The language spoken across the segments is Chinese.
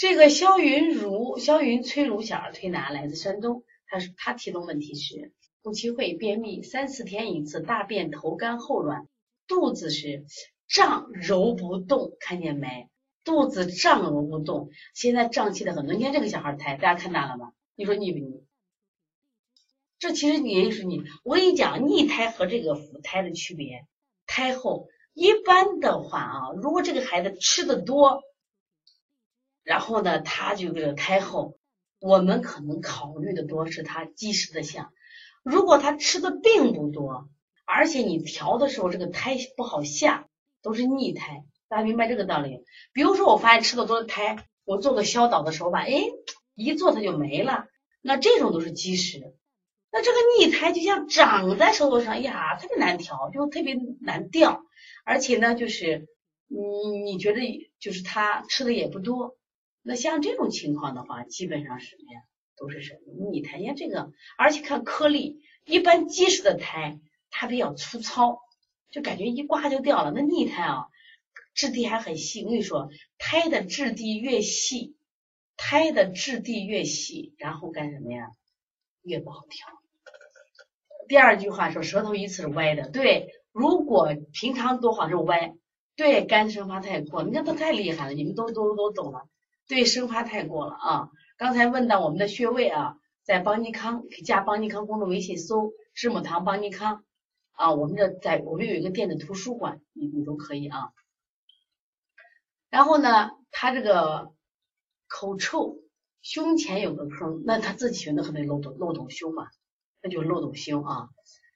这个肖云如，肖云崔如小儿推拿来自山东，他是他提的问题是肚脐会便秘，三四天一次，大便头干后软，肚子是胀揉不动，看见没？肚子胀揉不动，现在胀气的很多。你看这个小孩胎，大家看大了吗？你说腻不腻？这其实也是你，我跟你讲，逆胎和这个腹胎的区别。胎后一般的话啊，如果这个孩子吃的多，然后呢，他就这个胎后，我们可能考虑的多是他积食的象。如果他吃的并不多，而且你调的时候这个胎不好下，都是逆胎，大家明白这个道理？比如说我发现吃的多的胎，我做个消导的时候吧，哎，一做它就没了，那这种都是积食。那这个逆胎就像长在舌头上呀，特别难调，就特别难掉，而且呢，就是你你觉得就是他吃的也不多，那像这种情况的话，基本上什么呀，都是什么逆胎。你看这个，而且看颗粒，一般结实的胎它比较粗糙，就感觉一刮就掉了。那逆胎啊，质地还很细。我跟你说，胎的质地越细，胎的质地越细，然后干什么呀，越不好调。第二句话说舌头一次是歪的，对，如果平常多好是歪，对，肝生发太过，你看他太厉害了，你们都都都懂了，对，生发太过了啊。刚才问到我们的穴位啊，在邦尼康加邦尼康公众微信搜知母堂邦尼康啊，我们这在我们有一个电子图书馆，你你都可以啊。然后呢，他这个口臭，胸前有个坑，那他自己选择可能漏斗漏斗胸嘛。那就是漏斗胸啊，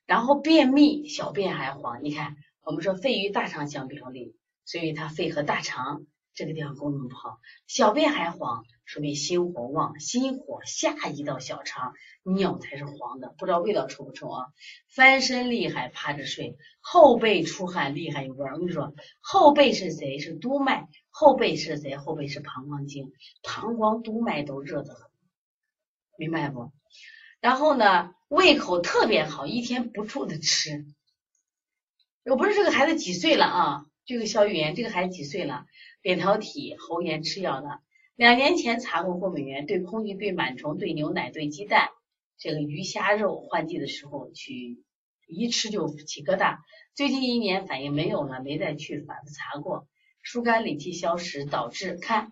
然后便秘，小便还黄。你看，我们说肺与大肠相表里，所以它肺和大肠这个地方功能不好，小便还黄，说明心火旺，心火下移到小肠，尿才是黄的。不知道味道臭不臭啊？翻身厉害，趴着睡，后背出汗厉害有味儿。我跟你说，后背是谁？是督脉。后背是谁？后背是膀胱经，膀胱督脉都热的很，明白不？然后呢，胃口特别好，一天不住的吃。我不是这个孩子几岁了啊？这个小语言，这个孩子几岁了？扁桃体、喉炎吃药的。两年前查过过敏源，对空气、对螨虫、对牛奶、对鸡蛋，这个鱼虾肉换季的时候去一吃就起疙瘩。最近一年反应没有了，没再去反复查过。疏肝理气消食，导致看，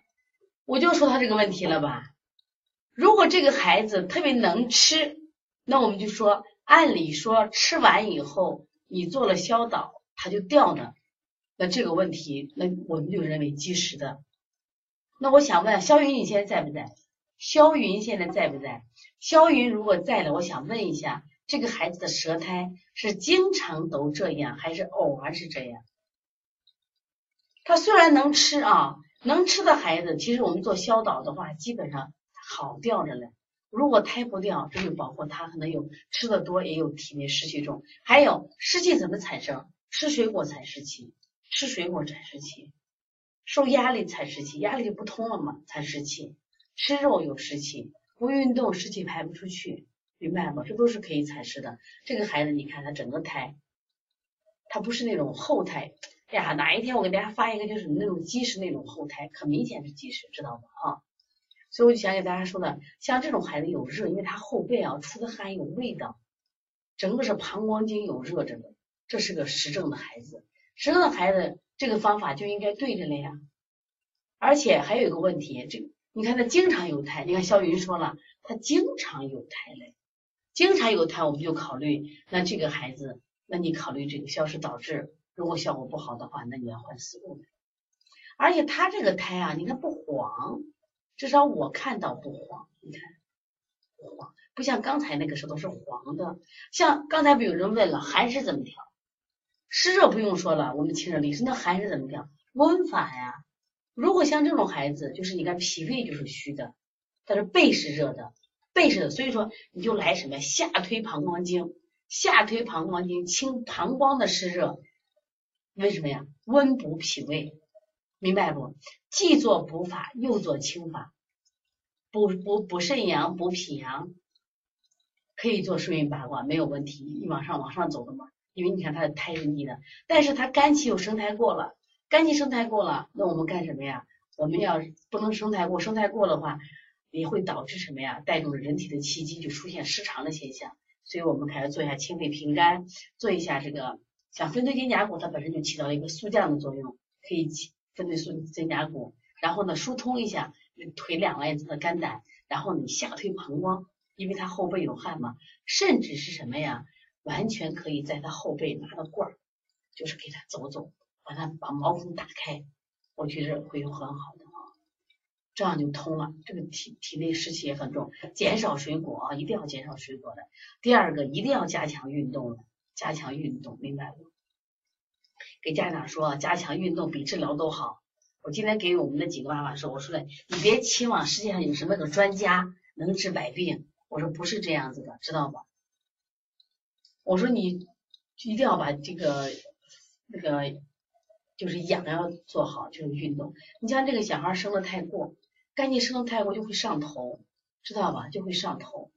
我就说他这个问题了吧。如果这个孩子特别能吃，那我们就说，按理说吃完以后你做了消导，他就掉的，那这个问题，那我们就认为积食的。那我想问，肖云你现在在不在？肖云现在在不在？肖云如果在了，我想问一下，这个孩子的舌苔是经常都这样，还是偶尔是这样？他虽然能吃啊，能吃的孩子，其实我们做消导的话，基本上。好掉着嘞，如果胎不掉，这就包括他可能有吃的多，也有体内湿气重。还有湿气怎么产生？吃水果才湿气，吃水果产湿气，受压力产湿气，压力就不通了嘛，产湿气。吃肉有湿气，不运动湿气排不出去，明白吗？这都是可以产湿的。这个孩子你看他整个胎，他不是那种厚胎。哎呀，哪一天我给大家发一个，就是那种积食那种厚胎，可明显是积食，知道吗？啊。所以我就想给大家说的，像这种孩子有热，因为他后背啊出的汗有味道，整个是膀胱经有热着的，这是个实症的孩子。实症的孩子，这个方法就应该对着了呀。而且还有一个问题，这你看他经常有胎，你看肖云说了，他经常有胎嘞，经常有胎，我们就考虑那这个孩子，那你考虑这个消食导致，如果效果不好的话，那你要换思路。而且他这个胎啊，你看不黄。至少我看到不黄，你看黄，不像刚才那个时候是黄的。像刚才不有人问了，寒湿怎么调？湿热不用说了，我们清热利湿。那寒是怎么讲？温法呀。如果像这种孩子，就是你看脾胃就是虚的，但是背是热的，背是的，所以说你就来什么下推膀胱经，下推膀胱经清膀胱的湿热，为什么呀？温补脾胃。明白不？既做补法，又做清法，补补补肾阳，补脾阳，可以做顺运八卦，没有问题。你往上往上走的嘛，因为你看他的胎是逆的，但是他肝气又生胎过了，肝气生胎过了，那我们干什么呀？我们要不能生太过，生太过的话，也会导致什么呀？带动人体的气机就出现失常的现象。所以我们还要做一下清肺平肝，做一下这个像分推肩胛骨，它本身就起到一个速降的作用，可以分推速肩胛骨，然后呢疏通一下腿两外侧的肝胆，然后你下推膀胱，因为它后背有汗嘛，甚至是什么呀？完全可以在他后背拿个棍儿，就是给他走走，把他把毛孔打开，我觉得会有很好的啊，这样就通了。这个体体内湿气也很重，减少水果啊，一定要减少水果的。第二个，一定要加强运动了，加强运动，明白不？给家长说，加强运动比治疗都好。我今天给我们的几个妈妈说，我说的，你别期望世界上有什么个专家能治百病，我说不是这样子的，知道吧？我说你一定要把这个那个就是养要做好，就是运动。你像这个小孩生的太过，肝气生的太过就会上头，知道吧？就会上头，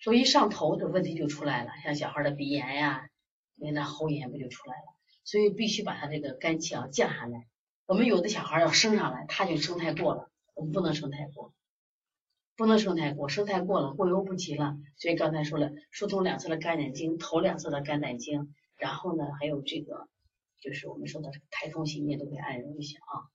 所以上头的问题就出来了，像小孩的鼻炎呀，那那喉炎不就出来了？所以必须把他这个肝气要降下来。我们有的小孩要升上来，他就升太过了，我们不能升太过。不能生太过，生太过了过犹不及了。所以刚才说了，疏通两侧的肝胆经，头两侧的肝胆经，然后呢，还有这个就是我们说的这个太冲心液都可以按揉一下啊。